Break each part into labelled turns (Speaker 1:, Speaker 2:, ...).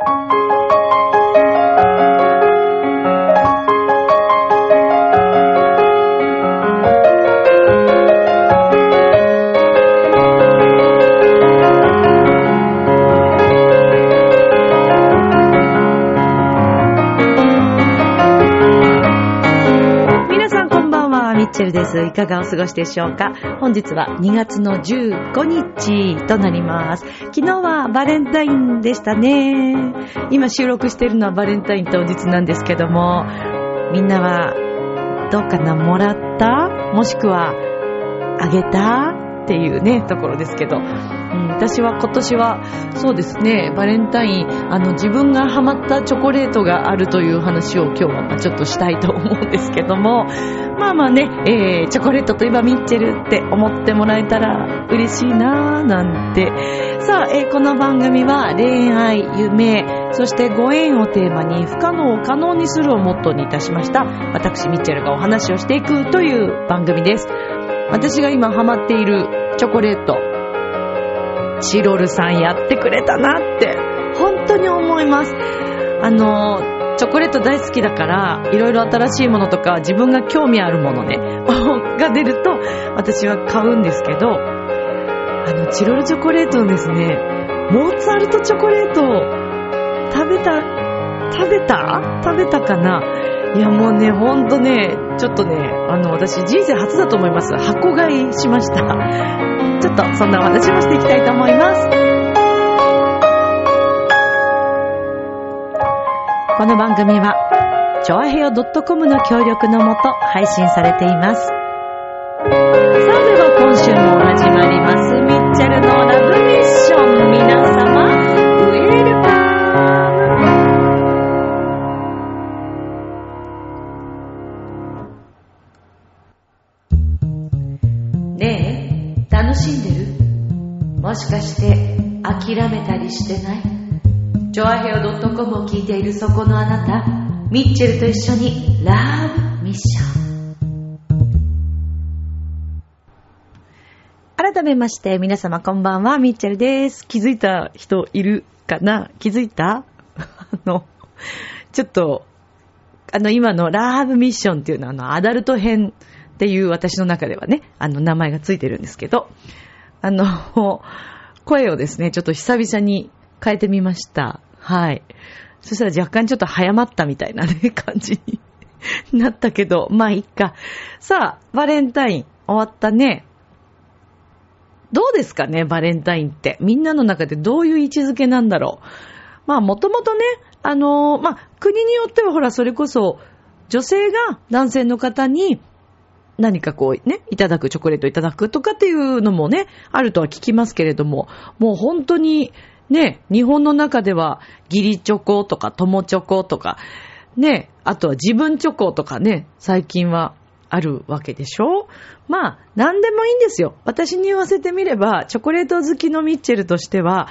Speaker 1: 皆ルです。いかがお過ごしでしょうか？本日は2月の15日となります。昨日はバレンタインでしたね。今収録しているのはバレンタイン当日なんですけども、みんなはどうかな？もらった？もしくはあげた？っていうね、ところですけど。うん、私は今年は、そうですね、バレンタイン、あの、自分がハマったチョコレートがあるという話を今日はちょっとしたいと思うんですけども、まあまあね、えー、チョコレートといえばミッチェルって思ってもらえたら嬉しいなぁなんて。さあ、えーこの番組は恋愛、夢、そしてご縁をテーマに不可能を可能にするをモットーにいたしました。私、ミッチェルがお話をしていくという番組です。私が今ハマっているチョコレート、チロルさんやってくれたなって、本当に思います。あの、チョコレート大好きだから、いろいろ新しいものとか、自分が興味あるものね、が出ると、私は買うんですけど、あの、チロルチョコレートのですね、モーツァルトチョコレートを食べた、食べた？食べたかな？いやもうね、ほんとね、ちょっとね、あの、私人生初だと思います。箱買いしました。ちょっとそんなお話もしていきたいと思います。この番組は、ちょあへよ .com の協力のもと配信されています。さあでは今週も始まります、ミッチェルのラブミッション。皆様、ウェルカムねえ、楽しんでる？もしかして諦めたりしてない？ョアヘオ .com を聞いているそこのあなた、ミッチェルと一緒にラブミッション。改めまして皆様こんばんは、ミッチェルです。気づいた人いるかな？気づいた？あの、ちょっと、あの今のラブミッションっていうのはあのアダルト編っていう私の中ではね、あの名前がついてるんですけど、あの、声をですね、ちょっと久々に変えてみました。はい。そしたら若干ちょっと早まったみたいなね、感じになったけど、まあいいか。さあ、バレンタイン終わったね。どうですかね、バレンタインって。みんなの中でどういう位置づけなんだろう。まあもともとね、あのーまあ国によってはほら、それこそ女性が男性の方に何かこうね、いただく、チョコレートいただくとかっていうのもね、あるとは聞きますけれども、もう本当にね、日本の中では義理チョコとか友チョコとか、ね、あとは自分チョコとかね、最近はあるわけでしょ？まあ、なんでもいいんですよ。私に言わせてみれば、チョコレート好きのミッチェルとしては、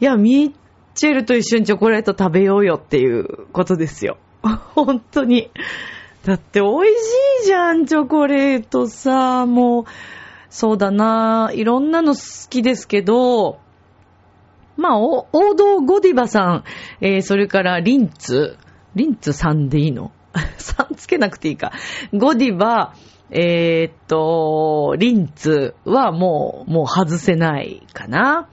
Speaker 1: いや、ミッチェルと一緒にチョコレート食べようよっていうことですよ。本当に。だって美味しいじゃん、チョコレートさ。もう、そうだな。いろんなの好きですけど、まあ、王道ゴディバさん、えー、それからリンツ、リンツさんでいいの？さんつけなくていいか。ゴディバ、えーっと、リンツはもう、もう外せないかな。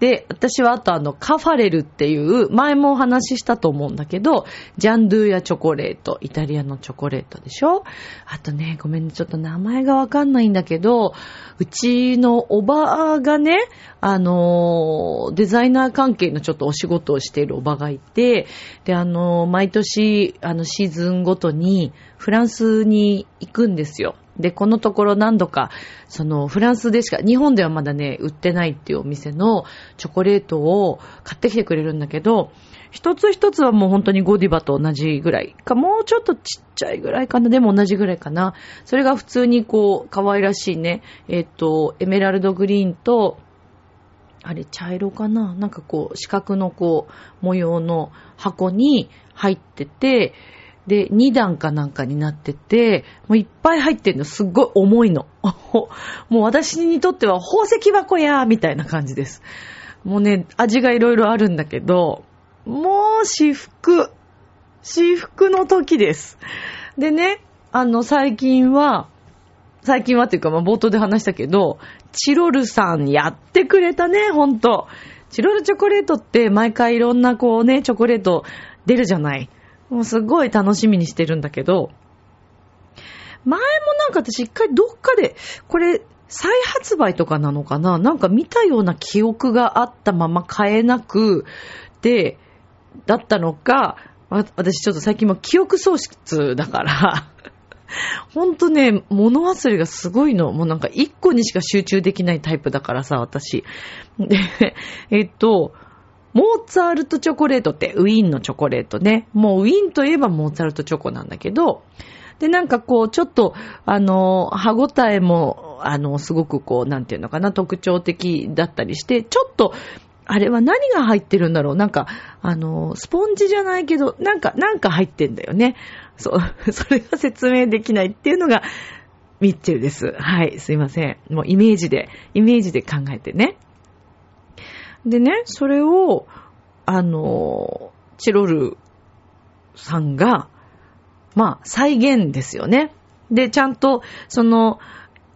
Speaker 1: で、私はあとあの、カファレルっていう、前もお話ししたと思うんだけど、ジャンドゥーヤチョコレート、イタリアのチョコレートでしょ？あとね、ごめんね、ちょっと名前がわかんないんだけど、うちのおばがね、あの、デザイナー関係のちょっとお仕事をしているおばがいて、で、あの、毎年、あの、シーズンごとに、フランスに行くんですよ。で、このところ何度か、そのフランスでしか、日本ではまだね、売ってないっていうお店のチョコレートを買ってきてくれるんだけど、一つ一つはもう本当にゴディバと同じぐらいか、もうちょっとちっちゃいぐらいかな、でも同じぐらいかな。それが普通にこう、可愛らしいね、えっ、と、エメラルドグリーンと、あれ、茶色かな？なんかこう、四角のこう、模様の箱に入ってて、で、2段かなんかになってて、もういっぱい入ってるの、すっごい重いの。もう私にとっては宝石箱やみたいな感じです。もうね、味がいろいろあるんだけど、もう私服。私服の時です。でね、あの、最近は、最近はっていうか、まあ、冒頭で話したけど、チロルさんやってくれたね、ほんと。チロルチョコレートって毎回いろんなこうね、チョコレート出るじゃない。もうすごい楽しみにしてるんだけど、前もなんか私一回どっかで、これ再発売とかなのかな？なんか見たような記憶があったまま買えなくて、だったのか、私ちょっと最近も記憶喪失だから、ほんとね、物忘れがすごいの。もうなんか一個にしか集中できないタイプだからさ、私。で、えっと、モーツァルトチョコレートってウィーンのチョコレートね。もうウィーンといえばモーツァルトチョコなんだけど、で、なんかこう、ちょっと、あの、歯ごたえも、あの、すごくこう、なんていうのかな、特徴的だったりして、ちょっと、あれは何が入ってるんだろうなんか、あの、スポンジじゃないけど、なんか、なんか入ってんだよね。そう、それが説明できないっていうのが、ミッチェルです。はい、すいません。もうイメージで、イメージで考えてね。でね、それを、あの、チロルさんが、まあ、再現ですよね。で、ちゃんと、その、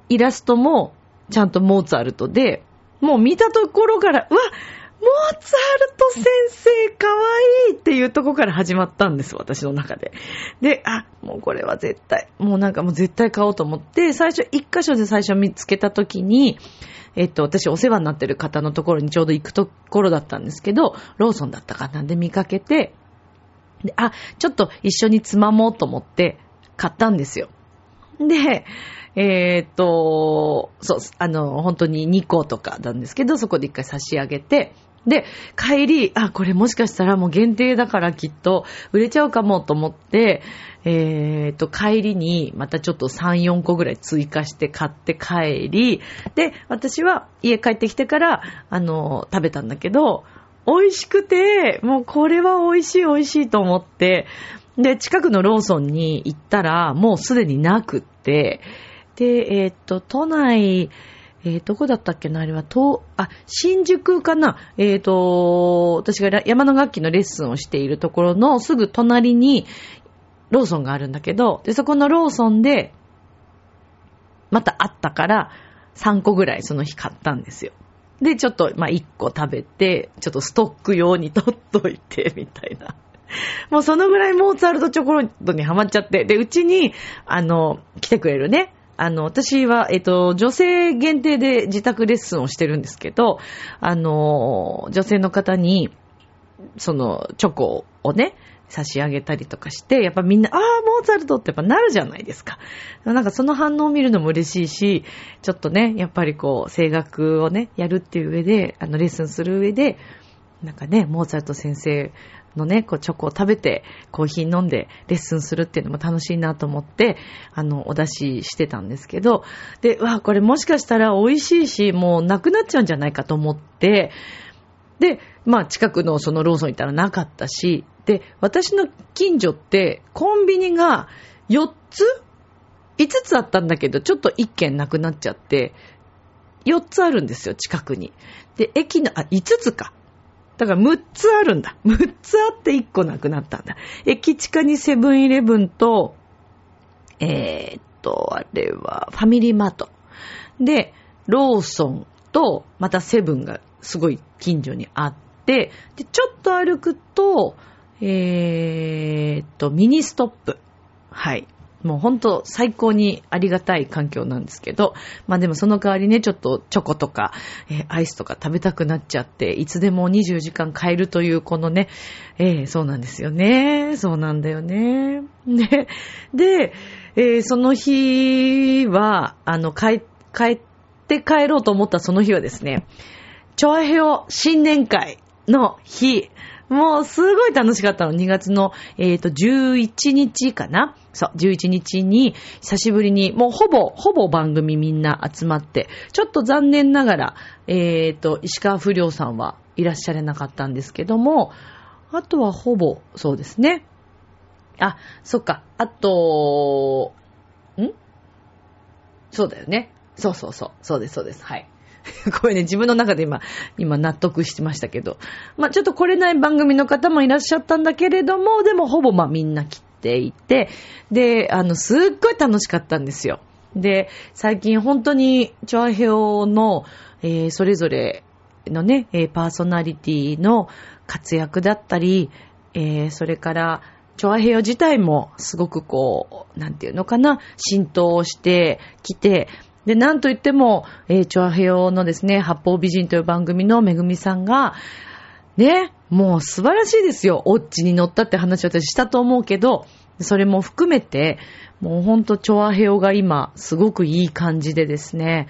Speaker 1: イラストも、ちゃんとモーツァルトで、もう見たところから、うわモーツァルト先生かわいいっていうとこから始まったんです、私の中で。で、あ、もうこれは絶対、もうなんかもう絶対買おうと思って、最初、一箇所で最初見つけたときに、えっと、私お世話になってる方のところにちょうど行くところだったんですけど、ローソンだったかなんで見かけて、で、あ、ちょっと一緒につまもうと思って買ったんですよ。で、えーっと、そう、あの、本当に2個とかなんですけど、そこで一回差し上げて、で、帰り、あ、これもしかしたらもう限定だからきっと売れちゃうかもと思って、えーっと、帰りにまたちょっと3、4個ぐらい追加して買って帰り、で、私は家帰ってきてから、あの、食べたんだけど、美味しくて、もうこれは美味しい美味しいと思って、で、近くのローソンに行ったら、もうすでになくって、で、えーっと、都内、えー、どこだったっけなあれは、東、あ、新宿かな？えーっと、私が山の楽器のレッスンをしているところのすぐ隣に、ローソンがあるんだけど、で、そこのローソンで、またあったから、3個ぐらいその日買ったんですよ。で、ちょっと、まあ、1個食べて、ちょっとストック用に取っといて、みたいな。もうそのぐらいモーツァルトチョコレートにハマっちゃって、で、うちに、あの、来てくれるね。あの、私は、えっと、女性限定で自宅レッスンをしてるんですけど、あの、女性の方に、その、チョコをね、差し上げたりとかして、やっぱみんな、ああ、モーツァルトってやっぱなるじゃないですか。なんかその反応を見るのも嬉しいし、ちょっとね、やっぱりこう、声楽をね、やるっていう上で、あの、レッスンする上で、なんかね、モーツァルト先生のね、こう、チョコを食べて、コーヒー飲んで、レッスンするっていうのも楽しいなと思って、あの、お出ししてたんですけど、で、うわ、これもしかしたら美味しいし、もうなくなっちゃうんじゃないかと思って、で、まあ近くのそのローソン行ったらなかったし、で、私の近所ってコンビニが4つ ?5 つあったんだけど、ちょっと1軒なくなっちゃって、4つあるんですよ、近くに。で、駅の、あ、5つか。だから6つあるんだ。6つあって1個なくなったんだ。駅地下にセブンイレブンと、えー、っと、あれはファミリーマート。で、ローソンと、またセブンがすごい近所にあって、で、ちょっと歩くと、えーっと、ミニストップ。はい。もうほんと最高にありがたい環境なんですけど、まあでもその代わりね、ちょっとチョコとか、えーアイスとか食べたくなっちゃって、いつでも24時間買えるというこのね、えーそうなんですよね。そうなんだよね。で、で、えーその日は、あの、帰、帰って帰ろうと思ったその日はですね、チョアヘオ新年会の日、もうすごい楽しかったの。2月の、えっ、と、11日かな？そう、11日に、久しぶりに、もうほぼ、ほぼ番組みんな集まって、ちょっと残念ながら、えっ、と、石川不良さんはいらっしゃれなかったんですけども、あとはほぼ、そうですね。あ、そっか。あと、ん？そうだよね。そうそうそう。そうです、そうです。はい。これね、自分の中で今、今納得してましたけど。まあちょっと来れない番組の方もいらっしゃったんだけれども、でもほぼまあみんな来ていて、で、あの、すっごい楽しかったんですよ。で、最近本当に、チョアヘオの、えー、それぞれのね、えパーソナリティの活躍だったり、えー、それから、チョアヘオ自体もすごくこう、なんていうのかな、浸透してきて、で、なんといっても、えー、チョアヘオのですね、八方美人という番組のめぐみさんが、ね、もう素晴らしいですよ。オッチに乗ったって話を私したと思うけど、それも含めて、もうほんとチョアヘオが今、すごくいい感じでですね、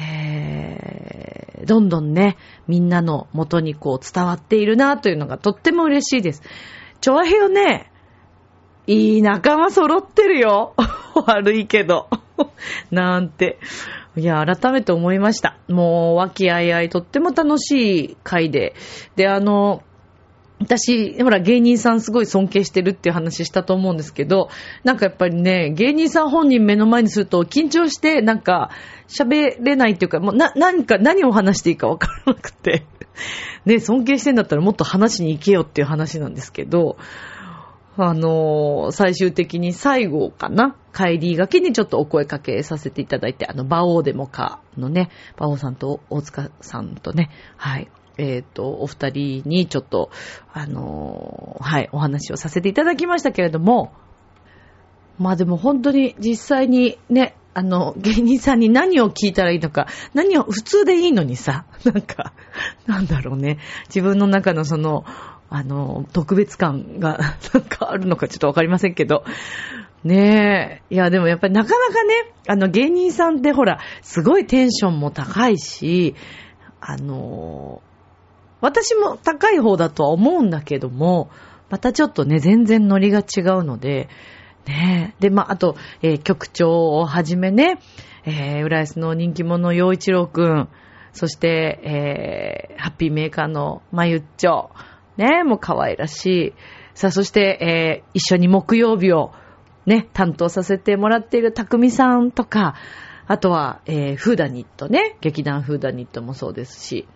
Speaker 1: え、どんどんね、みんなの元にこう伝わっているなというのがとっても嬉しいです。チョアヘオね、いい仲間揃ってるよ。悪いけど。なんて。いや、改めて思いました。もう、和気あいあい、とっても楽しい回で。で、あの、私、ほら、芸人さんすごい尊敬してるっていう話したと思うんですけど、なんかやっぱりね、芸人さん本人目の前にすると緊張して、なんか、喋れないっていうか、もうな、何か、何を話していいかわからなくて。ね、尊敬してんだったらもっと話に行けよっていう話なんですけど、あのー、最終的に最後かな？帰りがけにちょっとお声かけさせていただいて、あの、馬王でもかのね、馬王さんと大塚さんとね、はい、えっ、ー、と、お二人にちょっと、あのー、はい、お話をさせていただきましたけれども、まあでも本当に実際にね、あの、芸人さんに何を聞いたらいいのか、何を、普通でいいのにさ、なんか、なんだろうね、自分の中のその、あの、特別感が、なんかあるのかちょっとわかりませんけど。ねえ。いや、でもやっぱりなかなかね、あの芸人さんってほら、すごいテンションも高いし、あの、私も高い方だとは思うんだけども、またちょっとね、全然ノリが違うので、ねえ。で、まあ、あと、えー、局長をはじめね、えー、浦安の人気者、洋一郎くん、そして、えー、ハッピーメーカーのまゆっちょ、ね、もう可愛らしい。さあ、そして、えー、一緒に木曜日をね、担当させてもらっているたくみさんとか、あとは、えー、フーダニットね、劇団フーダニットもそうですし、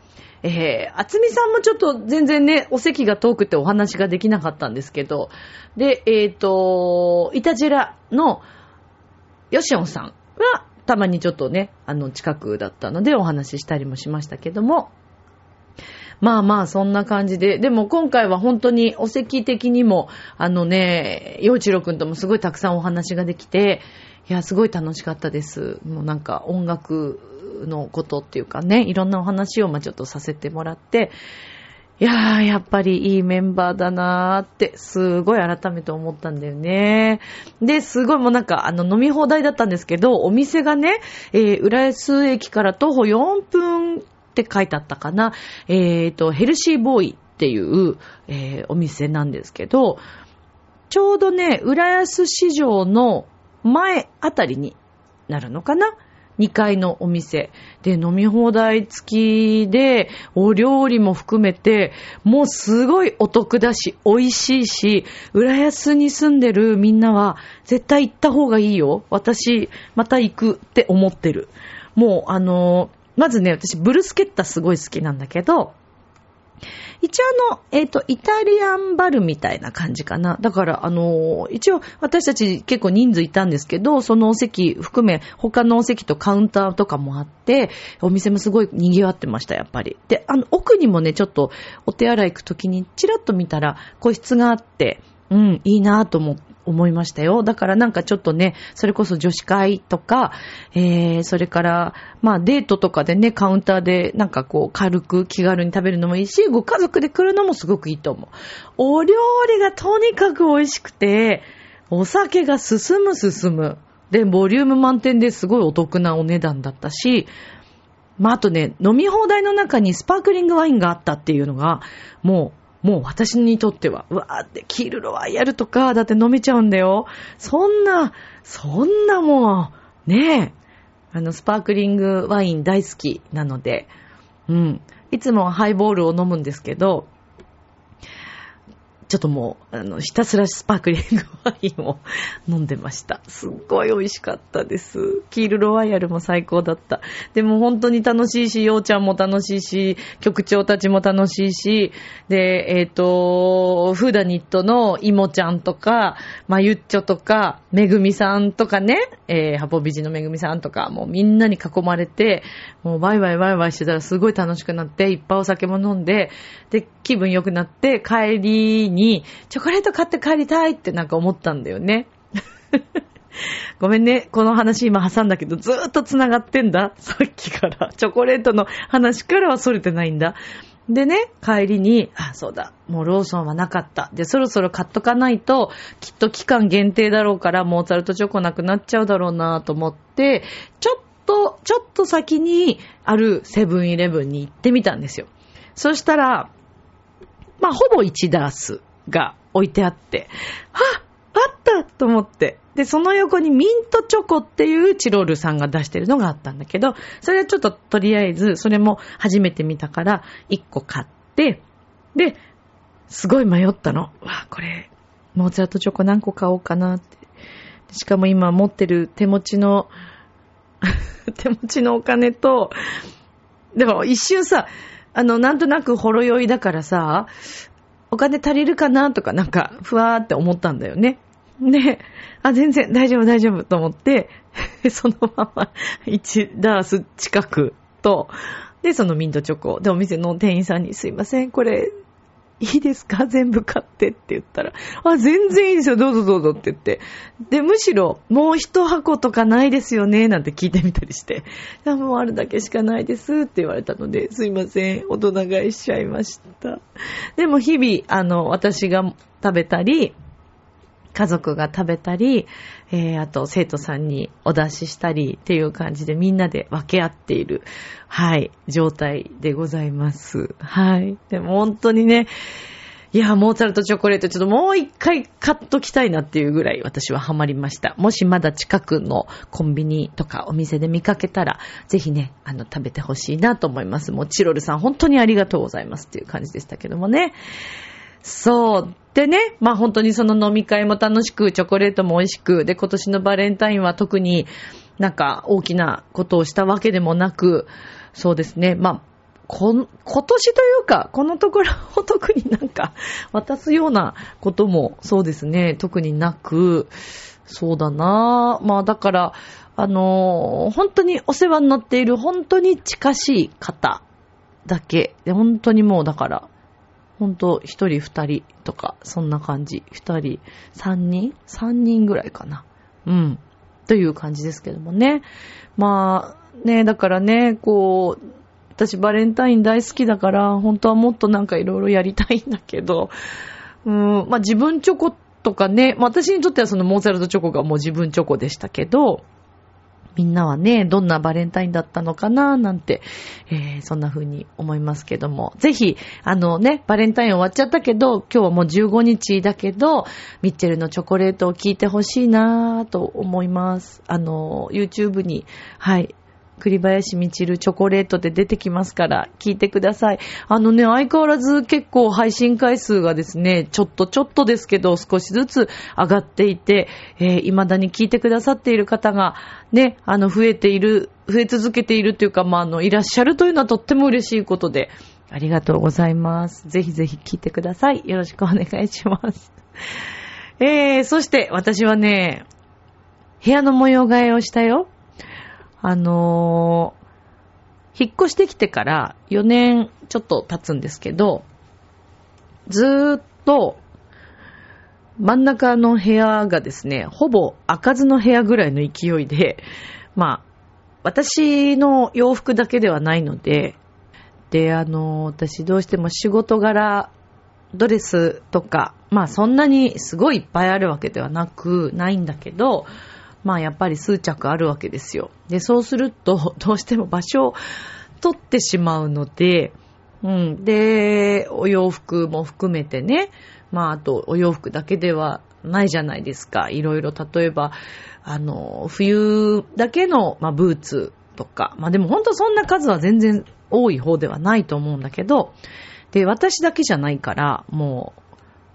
Speaker 1: えー、あつみさんもちょっと全然ね、お席が遠くてお話ができなかったんですけど、で、えっ、ー、と、イタジェラのヨシオンさんは、たまにちょっとね、あの、近くだったのでお話ししたりもしましたけども、まあまあ、そんな感じで。でも今回は本当にお席的にも、あのね、洋一郎くんともすごいたくさんお話ができて、いや、すごい楽しかったです。もうなんか音楽のことっていうかね、いろんなお話をまあちょっとさせてもらって、いやー、やっぱりいいメンバーだなーって、すごい改めて思ったんだよね。で、すごいもうなんか、あの、飲み放題だったんですけど、お店がね、えー、浦安駅から徒歩4分って書いてあったかな。えっ、ー、と、ヘルシーボーイっていう、えー、お店なんですけど、ちょうどね、浦安市場の前あたりになるのかな？2階のお店。で、飲み放題付きで、お料理も含めて、もうすごいお得だし、美味しいし、浦安に住んでるみんなは、絶対行った方がいいよ。私、また行くって思ってる。もう、あの、まずね、私、ブルスケッタすごい好きなんだけど、一応あの、えっ、ー、と、イタリアンバルみたいな感じかな。だから、あのー、一応私たち結構人数いたんですけど、そのお席含め、他のお席とカウンターとかもあって、お店もすごい賑わってました、やっぱり。で、あの、奥にもね、ちょっとお手洗い行くときに、チラッと見たら、個室があって、うん、いいなと思って、思いましたよ。だからなんかちょっとね、それこそ女子会とか、えー、それから、まあデートとかでね、カウンターでなんかこう軽く気軽に食べるのもいいし、ご家族で来るのもすごくいいと思う。お料理がとにかく美味しくて、お酒が進む進む。で、ボリューム満点ですごいお得なお値段だったし、まあ、あとね、飲み放題の中にスパークリングワインがあったっていうのが、もう、もう私にとっては、うわーってキールロワイヤルとか、だって飲めちゃうんだよ。そんな、そんなもう、ねえ、あの、スパークリングワイン大好きなので、うん。いつもハイボールを飲むんですけど、ちょっともう、あの、ひたすらスパークリングワインを飲んでました。すっごい美味しかったです。キールロワイヤルも最高だった。でも本当に楽しいし、ようちゃんも楽しいし、局長たちも楽しいし、で、えっ、ー、と、フーダニットのイモちゃんとか、まゆっちょとか、めぐみさんとかね、えー、ハポビジのめぐみさんとか、もうみんなに囲まれて、もうワイワイワイワイしてたらすごい楽しくなって、いっぱいお酒も飲んで、で、気分良くなって、帰りに、チョコレート買って帰りたいってなんか思ったんだよね。ごめんね。この話今挟んだけど、ずーっと繋がってんだ。さっきから。チョコレートの話からは逸れてないんだ。でね、帰りに、あ、そうだ、もうローソンはなかった。で、そろそろ買っとかないと、きっと期間限定だろうから、モーツァルトチョコなくなっちゃうだろうなと思って、ちょっと、ちょっと先にあるセブンイレブンに行ってみたんですよ。そしたら、まあ、ほぼ1ダースが置いてあって、はっあったと思って。で、その横にミントチョコっていうチロールさんが出してるのがあったんだけど、それはちょっととりあえず、それも初めて見たから、1個買って、で、すごい迷ったの。わ、これ、モーツァルトチョコ何個買おうかなって。しかも今持ってる手持ちの 手持ちのお金と、でも一瞬さ、あの、なんとなくほろ酔いだからさ、お金足りるかなとかなんか、ふわーって思ったんだよね。で、あ、全然大丈夫大丈夫と思って、そのまま1ダース近くと、で、そのミントチョコ。で、お店の店員さんに、すいません、これ、いいですか？全部買ってって言ったら、あ、全然いいですよ、どうぞどうぞ。って言って。で、むしろ、もう一箱とかないですよね？なんて聞いてみたりして、いや、もうあるだけしかないですって言われたので、すいません、大人買いしちゃいました。でも日々、あの、私が食べたり、家族が食べたり、えー、あと生徒さんにお出ししたりっていう感じでみんなで分け合っている、はい、状態でございます。はい。でも本当にね、いや、モーツァルトチョコレートちょっともう一回買っときたいなっていうぐらい私はハマりました。もしまだ近くのコンビニとかお店で見かけたら、ぜひね、あの、食べてほしいなと思います。もうチロルさん本当にありがとうございますっていう感じでしたけどもね。そう。でね、まあ本当にその飲み会も楽しく、チョコレートも美味しく、で、今年のバレンタインは特になんか大きなことをしたわけでもなく、そうですね、まあ、こ、今年というか、このところを特になんか渡すようなこともそうですね、特になく、そうだな。ぁまあだから、あのー、本当にお世話になっている本当に近しい方だけ、で本当にもうだから、ほんと、一人二人とか、そんな感じ。二人、三人？三人ぐらいかな。うん。という感じですけどもね。まあ、ね、だからね、こう、私バレンタイン大好きだから、本当はもっとなんかいろいろやりたいんだけど、うん、まあ自分チョコとかね、まあ私にとってはそのモーツァルトチョコがもう自分チョコでしたけど、みんなはね、どんなバレンタインだったのかななんて、えー、そんな風に思いますけども。ぜひ、あのね、バレンタイン終わっちゃったけど、今日はもう15日だけど、ミッチェルのチョコレートを聞いてほしいなぁと思います。あの、YouTube に、はい、栗林みちるチョコレートで出てきますから、聞いてください。あのね、相変わらず結構配信回数がですね、ちょっとちょっとですけど、少しずつ上がっていて、えー、未だに聞いてくださっている方が、ね、あの、増えている、増え続けているというか、まあ、あの、いらっしゃるというのはとっても嬉しいことで、ありがとうございます。ぜひぜひ聞いてください。よろしくお願いします。えー、そして私はね、部屋の模様替えをしたよ。あのー、引っ越してきてから4年ちょっと経つんですけど、ずっと真ん中の部屋がですね、ほぼ開かずの部屋ぐらいの勢いで、まあ、私の洋服だけではないので、で、あの、私どうしても仕事柄、ドレスとか、まあそんなにすごいいっぱいあるわけではなく、ないんだけど、まあやっぱり数着あるわけですよ。で、そうすると、どうしても場所を取ってしまうので、うん。で、お洋服も含めてね、まああとお洋服だけではないじゃないですか。いろいろ、例えば、あの、冬だけの、まあ、ブーツとか。まあでも本当そんな数は全然多い方ではないと思うんだけど、で、私だけじゃないから、もう、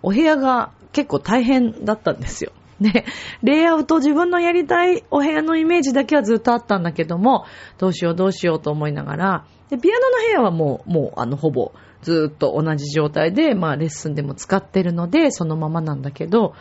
Speaker 1: お部屋が結構大変だったんですよ。で、レイアウト自分のやりたいお部屋のイメージだけはずっとあったんだけども、どうしようどうしようと思いながら、で、ピアノの部屋はもう、もう、あの、ほぼ、ずっと同じ状態で、まあ、レッスンでも使ってるので、そのままなんだけど、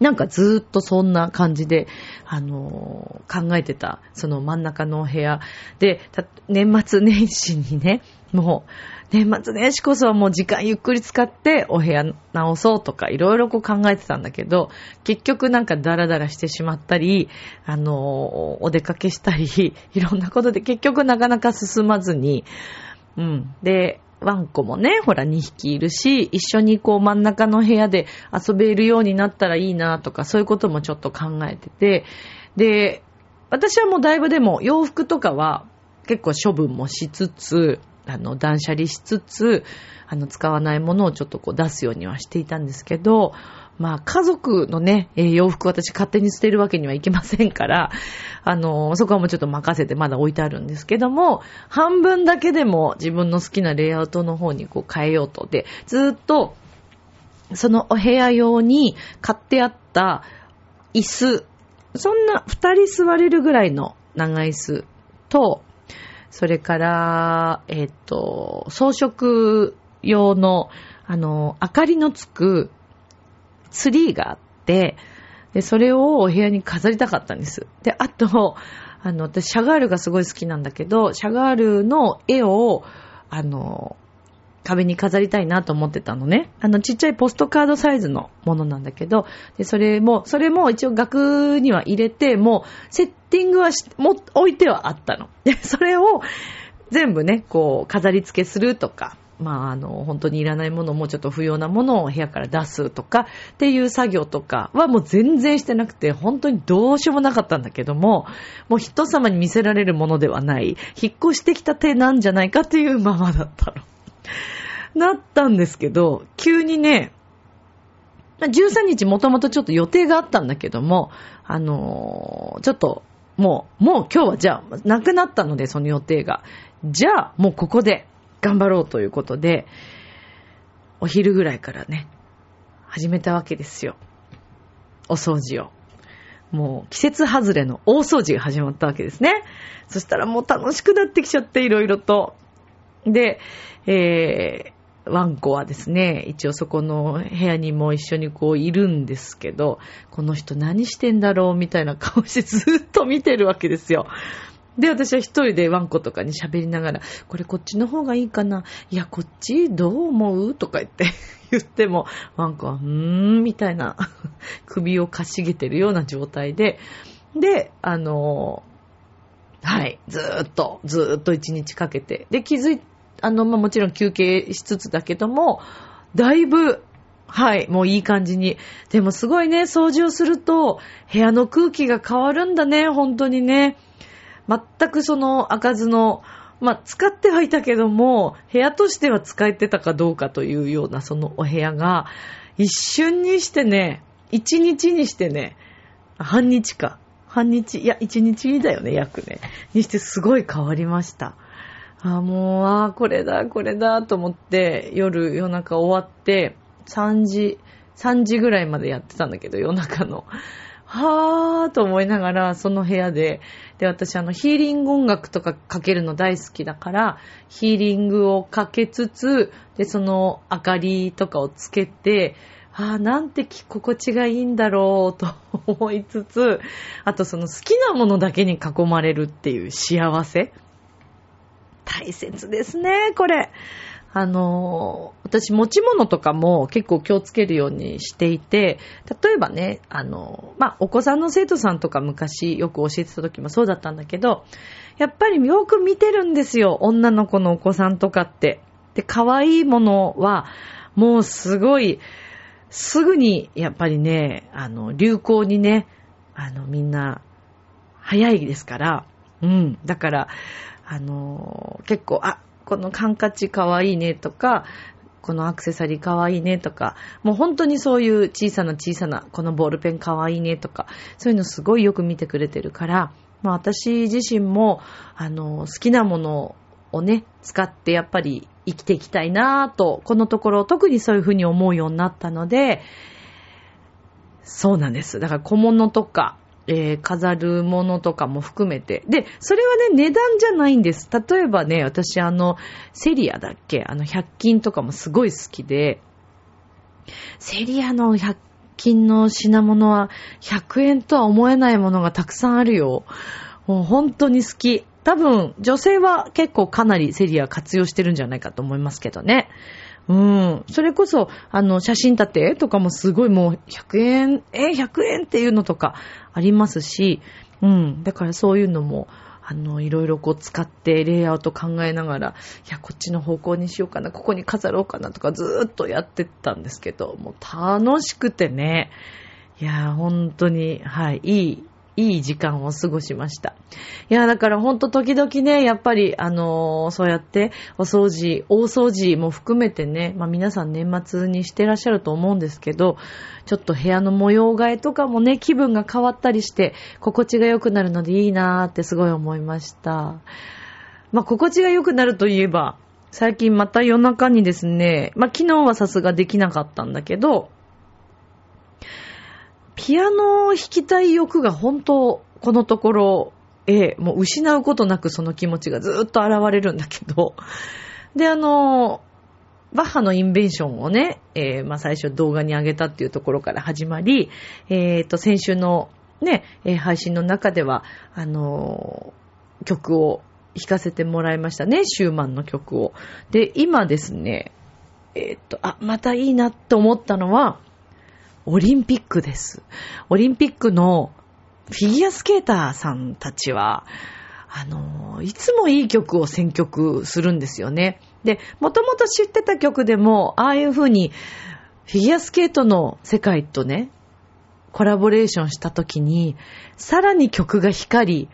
Speaker 1: なんかずっとそんな感じで、あのー、考えてた、その真ん中のお部屋。で、年末年始にね、もう、年末年始こそはもう時間ゆっくり使ってお部屋直そうとかいろいろこう考えてたんだけど、結局なんかダラダラしてしまったり、あの、お出かけしたり、いろんなことで結局なかなか進まずに、うん。で、ワンコもね、ほら2匹いるし、一緒にこう真ん中の部屋で遊べるようになったらいいなとか、そういうこともちょっと考えてて、で、私はもうだいぶでも洋服とかは結構処分もしつつ、あの、断捨離しつつ、あの、使わないものをちょっとこう出すようにはしていたんですけど、まあ、家族のね、洋服私勝手に捨てるわけにはいけませんから、あの、そこはもうちょっと任せてまだ置いてあるんですけども、半分だけでも自分の好きなレイアウトの方にこう変えようと。で、ずっと、そのお部屋用に買ってあった椅子、そんな二人座れるぐらいの長椅子と、それから、えっ、と、装飾用の、あの、明かりのつくツリーがあって、で、それをお部屋に飾りたかったんです。で、あと、あの、私、シャガールがすごい好きなんだけど、シャガールの絵を、あの、壁に飾りたいなと思ってたのね。あの、ちっちゃいポストカードサイズのものなんだけど、で、それも、それも一応額には入れて、もう、セッティングはし、も、置いてはあったの。で、それを、全部ね、こう、飾り付けするとか、まあ、あの、本当にいらないもの、もちょっと不要なものを部屋から出すとかっていう作業とかはもう全然してなくて、本当にどうしようもなかったんだけども、もう人様に見せられるものではない、引っ越してきた手なんじゃないかっていうままだったの。なったんですけど、急にね、13日もともとちょっと予定があったんだけども、あのー、ちょっと、もう、もう今日はじゃあ、なくなったので、その予定が。じゃあ、もうここで、頑張ろうということで、お昼ぐらいからね、始めたわけですよ。お掃除を。もう季節外れの大掃除が始まったわけですね。そしたらもう楽しくなってきちゃって、いろいろと。で、えー、ワンコはですね、一応そこの部屋にも一緒にこういるんですけど、この人何してんだろうみたいな顔して ずっと見てるわけですよ。で、私は一人でワンコとかに喋りながら、これこっちの方がいいかな。いや、こっちどう思うとか言って 言っても、ワンコは、うーん、みたいな 首をかしげてるような状態で、で、あのはい、ずーっと、ずーっと一日かけて、で、気づい、あの、まあ、もちろん休憩しつつだけども、だいぶ、はい、もういい感じに。でもすごいね、掃除をすると、部屋の空気が変わるんだね、本当にね。全くその開かずの、まあ、使ってはいたけども、部屋としては使えてたかどうかというようなそのお部屋が、一瞬にしてね、一日にしてね、半日か。半日、いや、一日だよね、約ね。にしてすごい変わりました。あもう、あ、これだ、これだ、と思って、夜、夜中終わって、3時、3時ぐらいまでやってたんだけど、夜中の。はぁーと思いながら、その部屋で、で、私あの、ヒーリング音楽とかかけるの大好きだから、ヒーリングをかけつつ、で、その明かりとかをつけて、ああ、なんて着心地がいいんだろうと思いつつ、あとその好きなものだけに囲まれるっていう幸せ。大切ですね、これ。あの、私持ち物とかも結構気をつけるようにしていて、例えばね、あの、まあ、お子さんの生徒さんとか昔よく教えてた時もそうだったんだけど、やっぱりよく見てるんですよ、女の子のお子さんとかって。で、可愛いものは、もうすごい、すぐに、やっぱりね、あの、流行にね、あの、みんな、早いですから、うん。だから、あの、結構、あ、このハンカチかわいいねとか、このアクセサリーかわいいねとか、もう本当にそういう小さな小さな、このボールペンかわいいねとか、そういうのすごいよく見てくれてるから、まあ私自身も、あの、好きなものをね、使ってやっぱり生きていきたいなぁと、このところ特にそういうふうに思うようになったので、そうなんです。だから小物とか、えー、飾るものとかも含めて。で、それはね、値段じゃないんです。例えばね、私あの、セリアだっけ？あの、100均とかもすごい好きで、セリアの100均の品物は100円とは思えないものがたくさんあるよ。もう本当に好き。多分、女性は結構かなりセリア活用してるんじゃないかと思いますけどね。うん。それこそ、あの、写真立てとかもすごいもう100円、え、100円っていうのとかありますし、うん。だからそういうのも、あの、いろいろこう使ってレイアウト考えながら、いや、こっちの方向にしようかな、ここに飾ろうかなとかずーっとやってたんですけど、もう楽しくてね、いや、本当に、はい、いい、いい時間を過ごしました。いや、だからほんと時々ね、やっぱり、あのー、そうやってお掃除、大掃除も含めてね、まあ皆さん年末にしてらっしゃると思うんですけど、ちょっと部屋の模様替えとかもね、気分が変わったりして、心地が良くなるのでいいなーってすごい思いました。まあ心地が良くなるといえば、最近また夜中にですね、まあ昨日はさすができなかったんだけど、ピアノを弾きたい欲が本当、このところ、えもう失うことなくその気持ちがずっと現れるんだけど、で、あの、バッハのインベンションをね、えー、まあ最初動画に上げたっていうところから始まり、えっ、ー、と、先週のね、配信の中では、あの曲を弾かせてもらいましたね、シューマンの曲を。で、今ですね、えっ、と、あ、またいいなって思ったのは、オリンピックです。オリンピックのフィギュアスケーターさんたちは、あの、いつもいい曲を選曲するんですよね。で、もともと知ってた曲でも、ああいう風に、フィギュアスケートの世界とね、コラボレーションした時に、さらに曲が光り、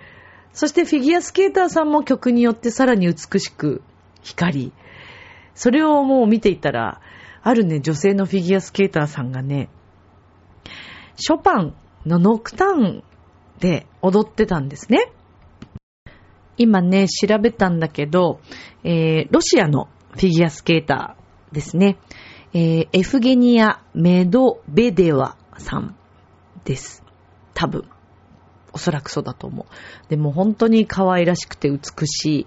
Speaker 1: そしてフィギュアスケーターさんも曲によってさらに美しく光り、それをもう見ていたら、あるね、女性のフィギュアスケーターさんがね、ショパンのノクターンで踊ってたんですね。今ね、調べたんだけど、えー、ロシアのフィギュアスケーターですね。えー、エフゲニア・メドベデワさんです。多分。おそらくそうだと思う。でも本当に可愛らしくて美しい、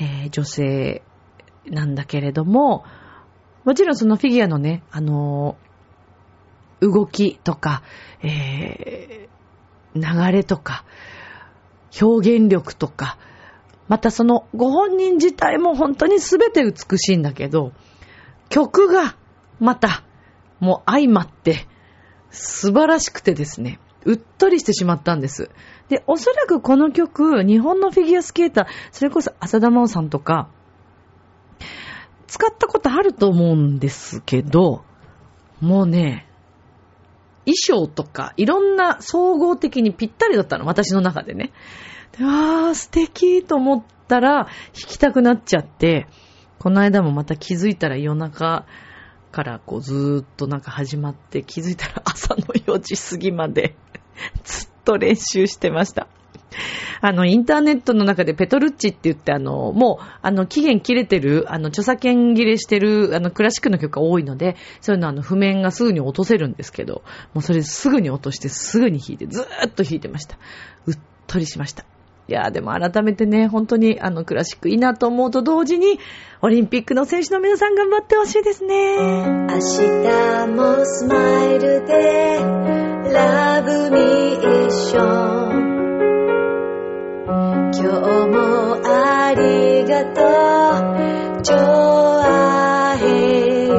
Speaker 1: えー、女性なんだけれども、もちろんそのフィギュアのね、あの動きとか、えー、流れとか、表現力とか、またそのご本人自体も本当に全て美しいんだけど、曲がまたもう相まって素晴らしくてですね、うっとりしてしまったんです。で、おそらくこの曲、日本のフィギュアスケーター、それこそ浅田真央さんとか、使ったことあると思うんですけど、もうね、衣装とか、いろんな総合的にぴったりだったの、私の中でね。でわー、素敵と思ったら、弾きたくなっちゃって、この間もまた気づいたら夜中からこうずーっとなんか始まって気づいたら朝の4時過ぎまで ずっと練習してました。あの、インターネットの中でペトルッチって言って、あの、もう、あの、期限切れてる、あの、著作権切れしてる、あの、クラシックの曲が多いので、そういうのあの、譜面がすぐに落とせるんですけど、もうそれすぐに落として、すぐに弾いて、ずーっと弾いてました。うっとりしました。いやーでも改めてね、本当にあのクラシックいいなと思うと同時に、オリンピックの選手の皆さん頑張ってほしいですね。明日もスマイルで、ラブミーション。今日もありがとう、ちょあへよ。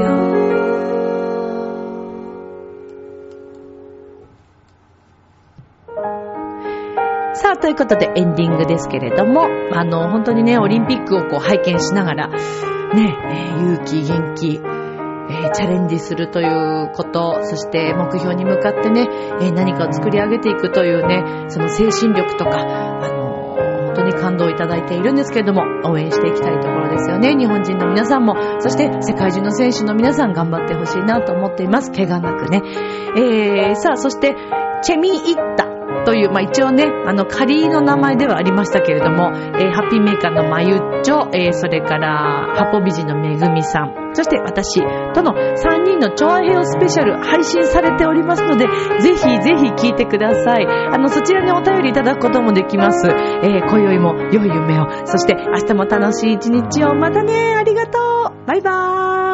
Speaker 1: さあ、ということでエンディングですけれども、あの、本当にね、オリンピックをこう拝見しながら、ね、勇気、元気、えー、チャレンジするということ、そして目標に向かってね、えー、何かを作り上げていくというね、その精神力とか、あの、感動をいただいているんですけれども、応援していきたいところですよね。日本人の皆さんも、そして世界中の選手の皆さん頑張ってほしいなと思っています。怪我なくね。えー、さあ、そして、チェミイッタという、まあ、一応ね、あの、仮の名前ではありましたけれども、えーハッピーメーカーのまゆっちょ、えーそれから、ハポ美人のめぐみさん、そして私との3人の調和平和スペシャル配信されておりますので、ぜひぜひ聞いてください。あの、そちらにお便りいただくこともできます。えー、今宵も良い夢を、そして明日も楽しい一日を。またね、ありがとうバイバーイ